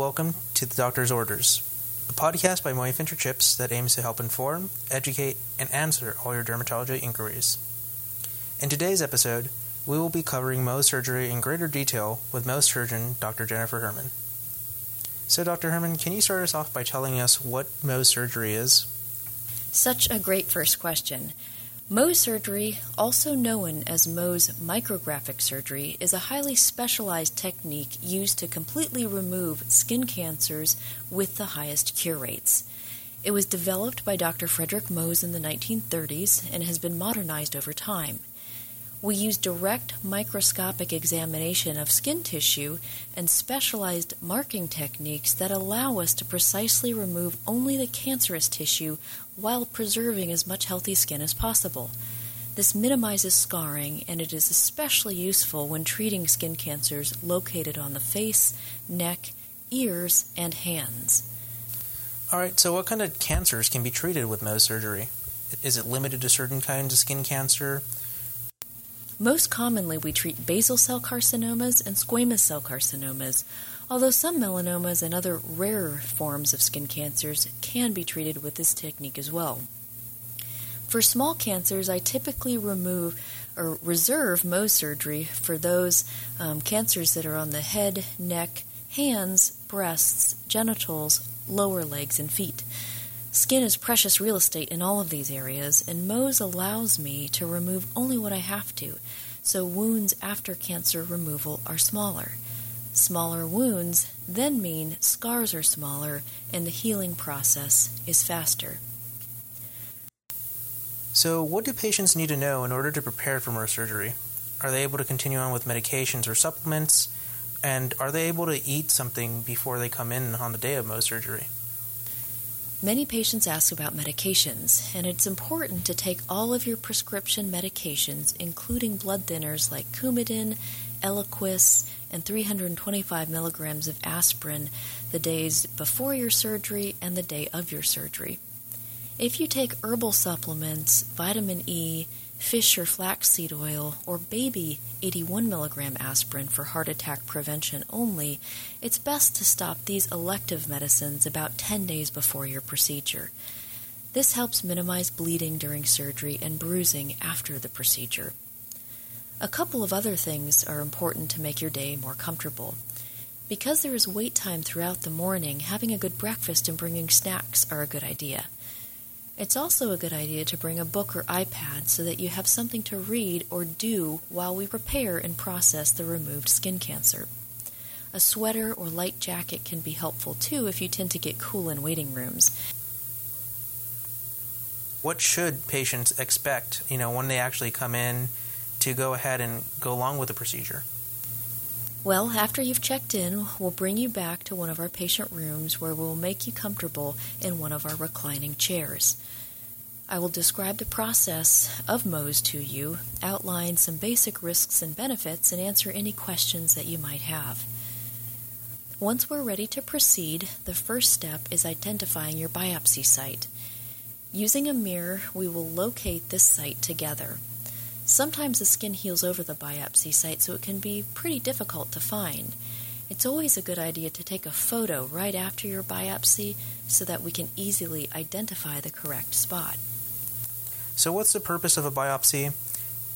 welcome to the Doctor's Orders, a podcast by Moya Fincher Chipps that aims to help inform, educate, and answer all your dermatology inquiries. In today's episode, we will be covering Mohs surgery in greater detail with Mohs surgeon Dr. Jennifer Herrmann. So, Dr. Herrmann, can you start us off by telling us what Mohs surgery is? Such a great first question. Mohs surgery, also known as Mohs micrographic surgery, is a highly specialized technique used to completely remove skin cancers with the highest cure rates. It was developed by Dr. Frederick Mohs in the 1930s and has been modernized over time. We use direct microscopic examination of skin tissue and specialized marking techniques that allow us to precisely remove only the cancerous tissue while preserving as much healthy skin as possible. This minimizes scarring and it is especially useful when treating skin cancers located on the face, neck, ears, and hands. All right, so what kind of cancers can be treated with Mohs surgery? Is it limited to certain kinds of skin cancer? Most commonly, we treat basal cell carcinomas and squamous cell carcinomas, although some melanomas and other rarer forms of skin cancers can be treated with this technique as well. For small cancers, I typically remove or reserve Mohs surgery for those um, cancers that are on the head, neck, hands, breasts, genitals, lower legs, and feet. Skin is precious real estate in all of these areas, and Mohs allows me to remove only what I have to, so wounds after cancer removal are smaller. Smaller wounds then mean scars are smaller and the healing process is faster. So, what do patients need to know in order to prepare for Mohs surgery? Are they able to continue on with medications or supplements? And are they able to eat something before they come in on the day of Mohs surgery? Many patients ask about medications, and it's important to take all of your prescription medications, including blood thinners like Coumadin, Eliquis, and 325 milligrams of aspirin, the days before your surgery and the day of your surgery. If you take herbal supplements, vitamin E, fish or flaxseed oil, or baby 81 milligram aspirin for heart attack prevention only, it's best to stop these elective medicines about 10 days before your procedure. This helps minimize bleeding during surgery and bruising after the procedure. A couple of other things are important to make your day more comfortable. Because there is wait time throughout the morning, having a good breakfast and bringing snacks are a good idea. It's also a good idea to bring a book or iPad so that you have something to read or do while we prepare and process the removed skin cancer. A sweater or light jacket can be helpful too if you tend to get cool in waiting rooms. What should patients expect, you know, when they actually come in to go ahead and go along with the procedure? Well, after you've checked in, we'll bring you back to one of our patient rooms where we'll make you comfortable in one of our reclining chairs. I will describe the process of Mohs to you, outline some basic risks and benefits, and answer any questions that you might have. Once we're ready to proceed, the first step is identifying your biopsy site. Using a mirror, we will locate this site together. Sometimes the skin heals over the biopsy site, so it can be pretty difficult to find. It's always a good idea to take a photo right after your biopsy so that we can easily identify the correct spot. So, what's the purpose of a biopsy,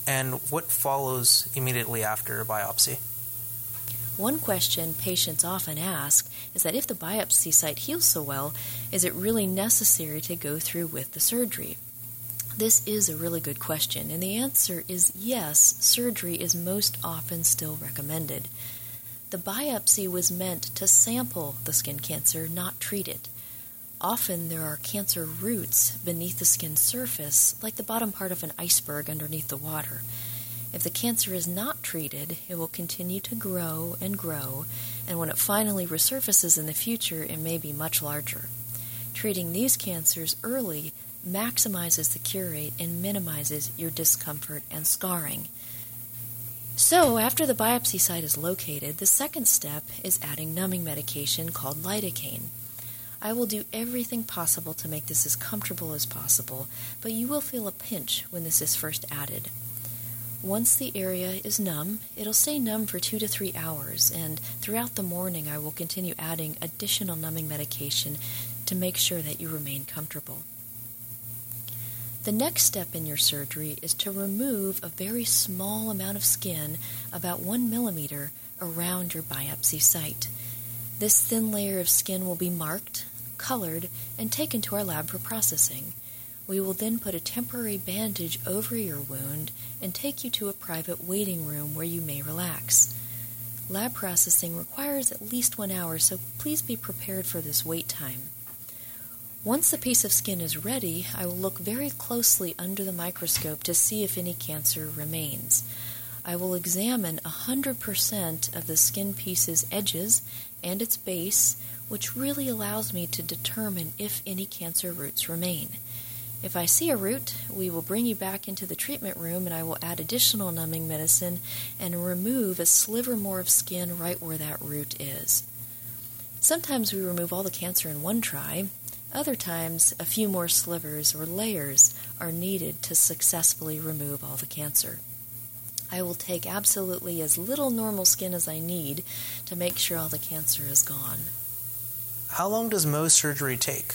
and what follows immediately after a biopsy? One question patients often ask is that if the biopsy site heals so well, is it really necessary to go through with the surgery? This is a really good question, and the answer is yes, surgery is most often still recommended. The biopsy was meant to sample the skin cancer, not treat it. Often there are cancer roots beneath the skin surface, like the bottom part of an iceberg underneath the water. If the cancer is not treated, it will continue to grow and grow, and when it finally resurfaces in the future, it may be much larger. Treating these cancers early maximizes the cure rate and minimizes your discomfort and scarring. So, after the biopsy site is located, the second step is adding numbing medication called lidocaine. I will do everything possible to make this as comfortable as possible, but you will feel a pinch when this is first added. Once the area is numb, it'll stay numb for two to three hours, and throughout the morning I will continue adding additional numbing medication to make sure that you remain comfortable. The next step in your surgery is to remove a very small amount of skin, about one millimeter, around your biopsy site. This thin layer of skin will be marked, colored, and taken to our lab for processing. We will then put a temporary bandage over your wound and take you to a private waiting room where you may relax. Lab processing requires at least one hour, so please be prepared for this wait time. Once the piece of skin is ready, I will look very closely under the microscope to see if any cancer remains. I will examine 100% of the skin piece's edges and its base, which really allows me to determine if any cancer roots remain. If I see a root, we will bring you back into the treatment room and I will add additional numbing medicine and remove a sliver more of skin right where that root is. Sometimes we remove all the cancer in one try. Other times, a few more slivers or layers are needed to successfully remove all the cancer. I will take absolutely as little normal skin as I need to make sure all the cancer is gone. How long does Mohs surgery take?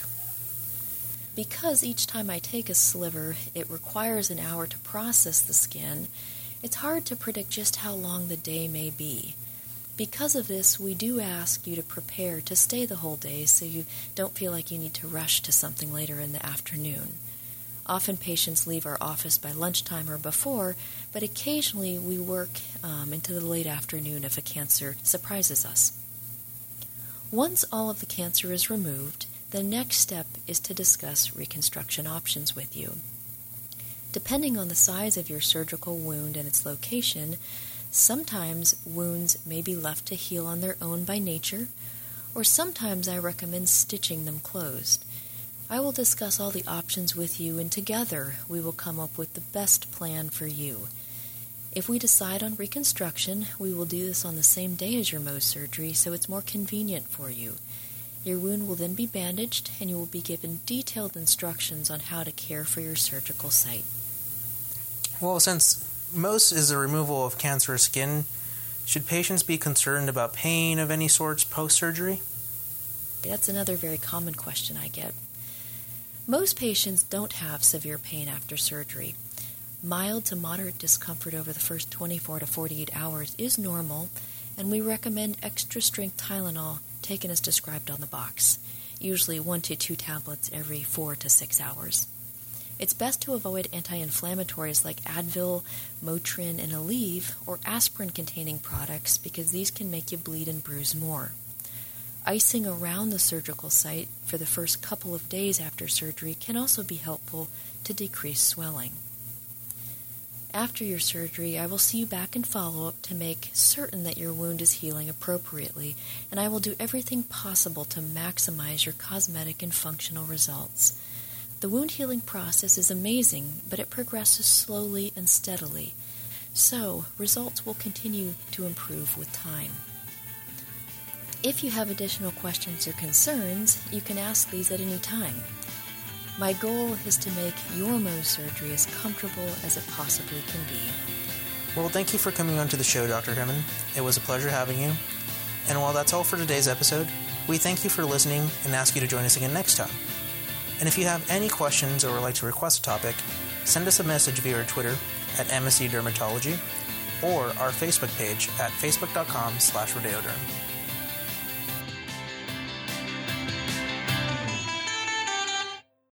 Because each time I take a sliver, it requires an hour to process the skin, it's hard to predict just how long the day may be. Because of this, we do ask you to prepare to stay the whole day so you don't feel like you need to rush to something later in the afternoon. Often patients leave our office by lunchtime or before, but occasionally we work um, into the late afternoon if a cancer surprises us. Once all of the cancer is removed, the next step is to discuss reconstruction options with you. Depending on the size of your surgical wound and its location, sometimes wounds may be left to heal on their own by nature, or sometimes I recommend stitching them closed. I will discuss all the options with you, and together we will come up with the best plan for you. If we decide on reconstruction, we will do this on the same day as your Mohs surgery so it's more convenient for you. Your wound will then be bandaged, and you will be given detailed instructions on how to care for your surgical site. Well, since Mohs is the removal of cancerous skin, should patients be concerned about pain of any sorts post surgery? That's another very common question I get. Most patients don't have severe pain after surgery. Mild to moderate discomfort over the first 24 to 48 hours is normal, and we recommend extra strength Tylenol taken as described on the box, usually one to two tablets every four to six hours. It's best to avoid anti inflammatories like Advil, Motrin, and Aleve, or aspirin containing products because these can make you bleed and bruise more. Icing around the surgical site for the first couple of days after surgery can also be helpful to decrease swelling. After your surgery, I will see you back in follow up to make certain that your wound is healing appropriately, and I will do everything possible to maximize your cosmetic and functional results. The wound healing process is amazing, but it progresses slowly and steadily, so results will continue to improve with time. If you have additional questions or concerns, you can ask these at any time. My goal is to make your Mohs surgery as comfortable as it possibly can be. Well, thank you for coming on to the show, Dr. Herrmann. It was a pleasure having you. And while that's all for today's episode, we thank you for listening and ask you to join us again next time. And if you have any questions or would like to request a topic, send us a message via our Twitter at MSC Dermatology or our Facebook page at facebook.com slash rodeoderm.